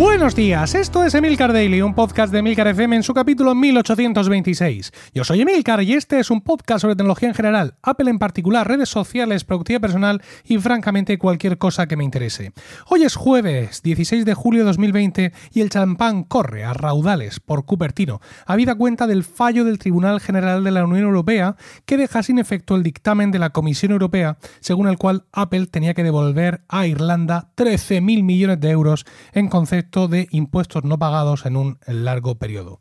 Buenos días, esto es Emilcar Daily, un podcast de Emilcar FM en su capítulo 1826. Yo soy Emilcar y este es un podcast sobre tecnología en general, Apple en particular, redes sociales, productividad personal y francamente cualquier cosa que me interese. Hoy es jueves 16 de julio de 2020 y el champán corre a raudales por Cupertino, habida cuenta del fallo del Tribunal General de la Unión Europea que deja sin efecto el dictamen de la Comisión Europea según el cual Apple tenía que devolver a Irlanda 13.000 millones de euros en concepto de impuestos no pagados en un largo periodo.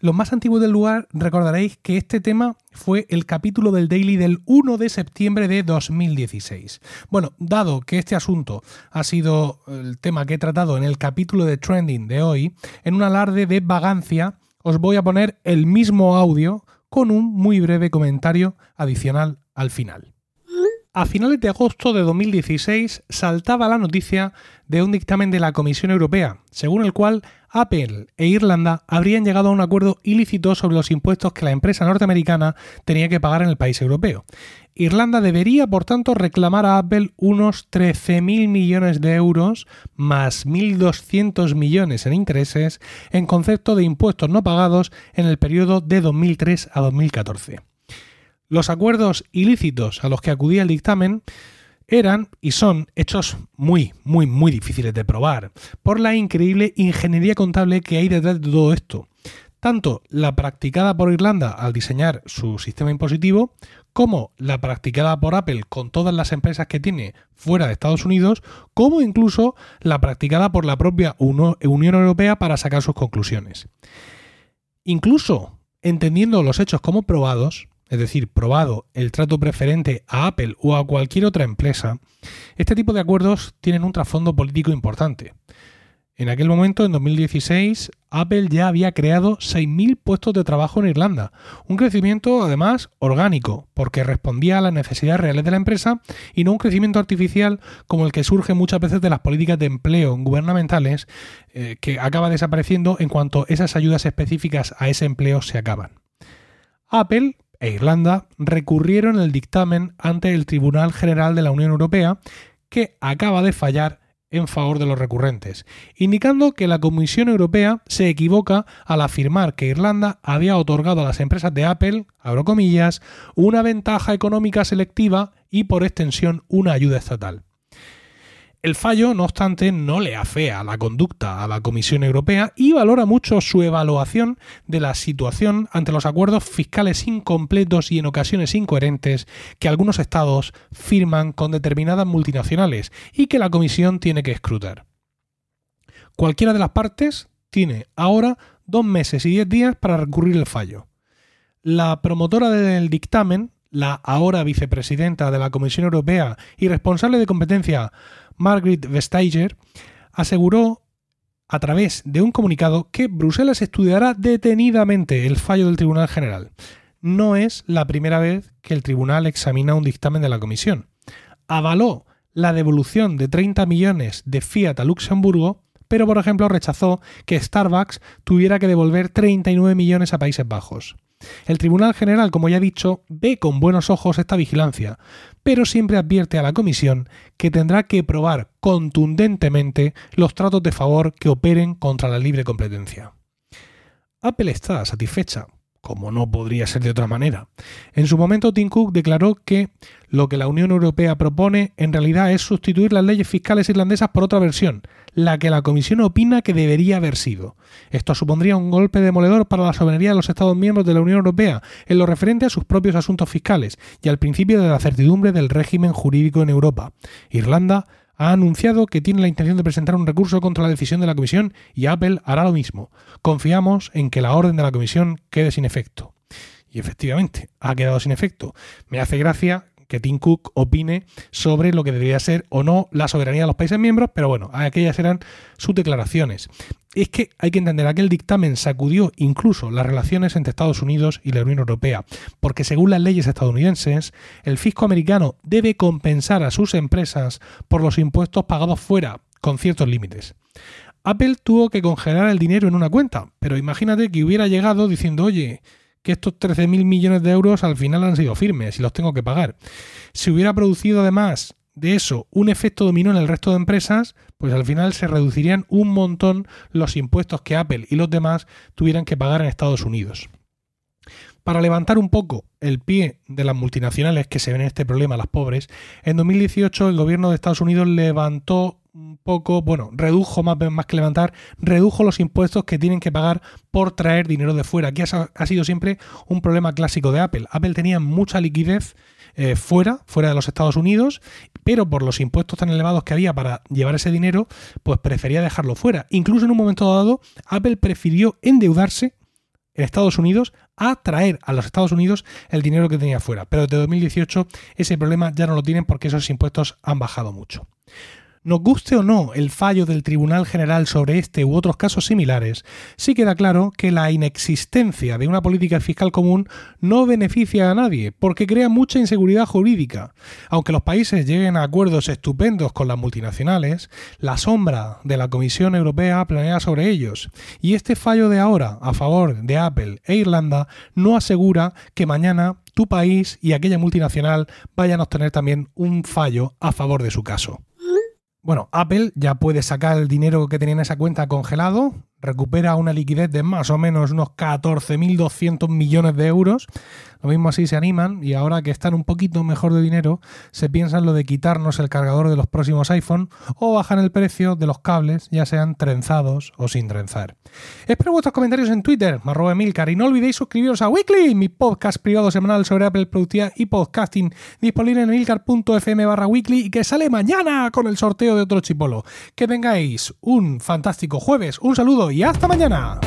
Los más antiguos del lugar recordaréis que este tema fue el capítulo del Daily del 1 de septiembre de 2016. Bueno, dado que este asunto ha sido el tema que he tratado en el capítulo de Trending de hoy, en un alarde de vagancia os voy a poner el mismo audio con un muy breve comentario adicional al final. A finales de agosto de 2016 saltaba la noticia de un dictamen de la Comisión Europea, según el cual Apple e Irlanda habrían llegado a un acuerdo ilícito sobre los impuestos que la empresa norteamericana tenía que pagar en el país europeo. Irlanda debería, por tanto, reclamar a Apple unos 13.000 millones de euros más 1.200 millones en intereses en concepto de impuestos no pagados en el periodo de 2003 a 2014. Los acuerdos ilícitos a los que acudía el dictamen eran y son hechos muy, muy, muy difíciles de probar por la increíble ingeniería contable que hay detrás de todo esto. Tanto la practicada por Irlanda al diseñar su sistema impositivo, como la practicada por Apple con todas las empresas que tiene fuera de Estados Unidos, como incluso la practicada por la propia Unión Europea para sacar sus conclusiones. Incluso entendiendo los hechos como probados, es decir, probado el trato preferente a Apple o a cualquier otra empresa, este tipo de acuerdos tienen un trasfondo político importante. En aquel momento, en 2016, Apple ya había creado 6.000 puestos de trabajo en Irlanda, un crecimiento además orgánico, porque respondía a las necesidades reales de la empresa y no un crecimiento artificial como el que surge muchas veces de las políticas de empleo gubernamentales, eh, que acaba desapareciendo en cuanto esas ayudas específicas a ese empleo se acaban. Apple e Irlanda recurrieron el dictamen ante el Tribunal General de la Unión Europea, que acaba de fallar en favor de los recurrentes, indicando que la Comisión Europea se equivoca al afirmar que Irlanda había otorgado a las empresas de Apple, comillas, una ventaja económica selectiva y por extensión una ayuda estatal. El fallo, no obstante, no le afea la conducta a la Comisión Europea y valora mucho su evaluación de la situación ante los acuerdos fiscales incompletos y en ocasiones incoherentes que algunos estados firman con determinadas multinacionales y que la Comisión tiene que escrutar. Cualquiera de las partes tiene ahora dos meses y diez días para recurrir el fallo. La promotora del dictamen, la ahora vicepresidenta de la Comisión Europea y responsable de competencia Margaret Vestager, aseguró a través de un comunicado que Bruselas estudiará detenidamente el fallo del Tribunal General. No es la primera vez que el Tribunal examina un dictamen de la Comisión. Avaló la devolución de 30 millones de Fiat a Luxemburgo, pero por ejemplo rechazó que Starbucks tuviera que devolver 39 millones a Países Bajos. El Tribunal General, como ya he dicho, ve con buenos ojos esta vigilancia, pero siempre advierte a la Comisión que tendrá que probar contundentemente los tratos de favor que operen contra la libre competencia. Apple está satisfecha como no podría ser de otra manera. En su momento, Tim Cook declaró que lo que la Unión Europea propone en realidad es sustituir las leyes fiscales irlandesas por otra versión, la que la Comisión opina que debería haber sido. Esto supondría un golpe demoledor para la soberanía de los Estados miembros de la Unión Europea en lo referente a sus propios asuntos fiscales y al principio de la certidumbre del régimen jurídico en Europa. Irlanda ha anunciado que tiene la intención de presentar un recurso contra la decisión de la Comisión y Apple hará lo mismo. Confiamos en que la orden de la Comisión quede sin efecto. Y efectivamente, ha quedado sin efecto. Me hace gracia que Tim Cook opine sobre lo que debería ser o no la soberanía de los países miembros, pero bueno, aquellas eran sus declaraciones. Es que hay que entender, aquel dictamen sacudió incluso las relaciones entre Estados Unidos y la Unión Europea, porque según las leyes estadounidenses, el fisco americano debe compensar a sus empresas por los impuestos pagados fuera, con ciertos límites. Apple tuvo que congelar el dinero en una cuenta, pero imagínate que hubiera llegado diciendo, oye, que estos 13.000 millones de euros al final han sido firmes y los tengo que pagar. Si hubiera producido además de eso un efecto dominó en el resto de empresas, pues al final se reducirían un montón los impuestos que Apple y los demás tuvieran que pagar en Estados Unidos. Para levantar un poco el pie de las multinacionales que se ven en este problema, las pobres, en 2018 el gobierno de Estados Unidos levantó un poco, bueno, redujo más, más que levantar, redujo los impuestos que tienen que pagar por traer dinero de fuera, que ha sido siempre un problema clásico de Apple. Apple tenía mucha liquidez eh, fuera, fuera de los Estados Unidos, pero por los impuestos tan elevados que había para llevar ese dinero, pues prefería dejarlo fuera. Incluso en un momento dado, Apple prefirió endeudarse en Estados Unidos a traer a los Estados Unidos el dinero que tenía fuera. Pero desde 2018 ese problema ya no lo tienen porque esos impuestos han bajado mucho. Nos guste o no el fallo del Tribunal General sobre este u otros casos similares, sí queda claro que la inexistencia de una política fiscal común no beneficia a nadie, porque crea mucha inseguridad jurídica. Aunque los países lleguen a acuerdos estupendos con las multinacionales, la sombra de la Comisión Europea planea sobre ellos, y este fallo de ahora a favor de Apple e Irlanda no asegura que mañana tu país y aquella multinacional vayan a obtener también un fallo a favor de su caso. Bueno, Apple ya puede sacar el dinero que tenía en esa cuenta congelado, recupera una liquidez de más o menos unos 14.200 millones de euros lo mismo así se animan y ahora que están un poquito mejor de dinero, se piensan lo de quitarnos el cargador de los próximos iPhone o bajan el precio de los cables, ya sean trenzados o sin trenzar. Espero vuestros comentarios en Twitter, arroba Emilcar, y no olvidéis suscribiros a Weekly, mi podcast privado semanal sobre Apple Productividad y Podcasting, disponible en emilcar.fm barra weekly y que sale mañana con el sorteo de otro chipolo. Que tengáis un fantástico jueves, un saludo y hasta mañana.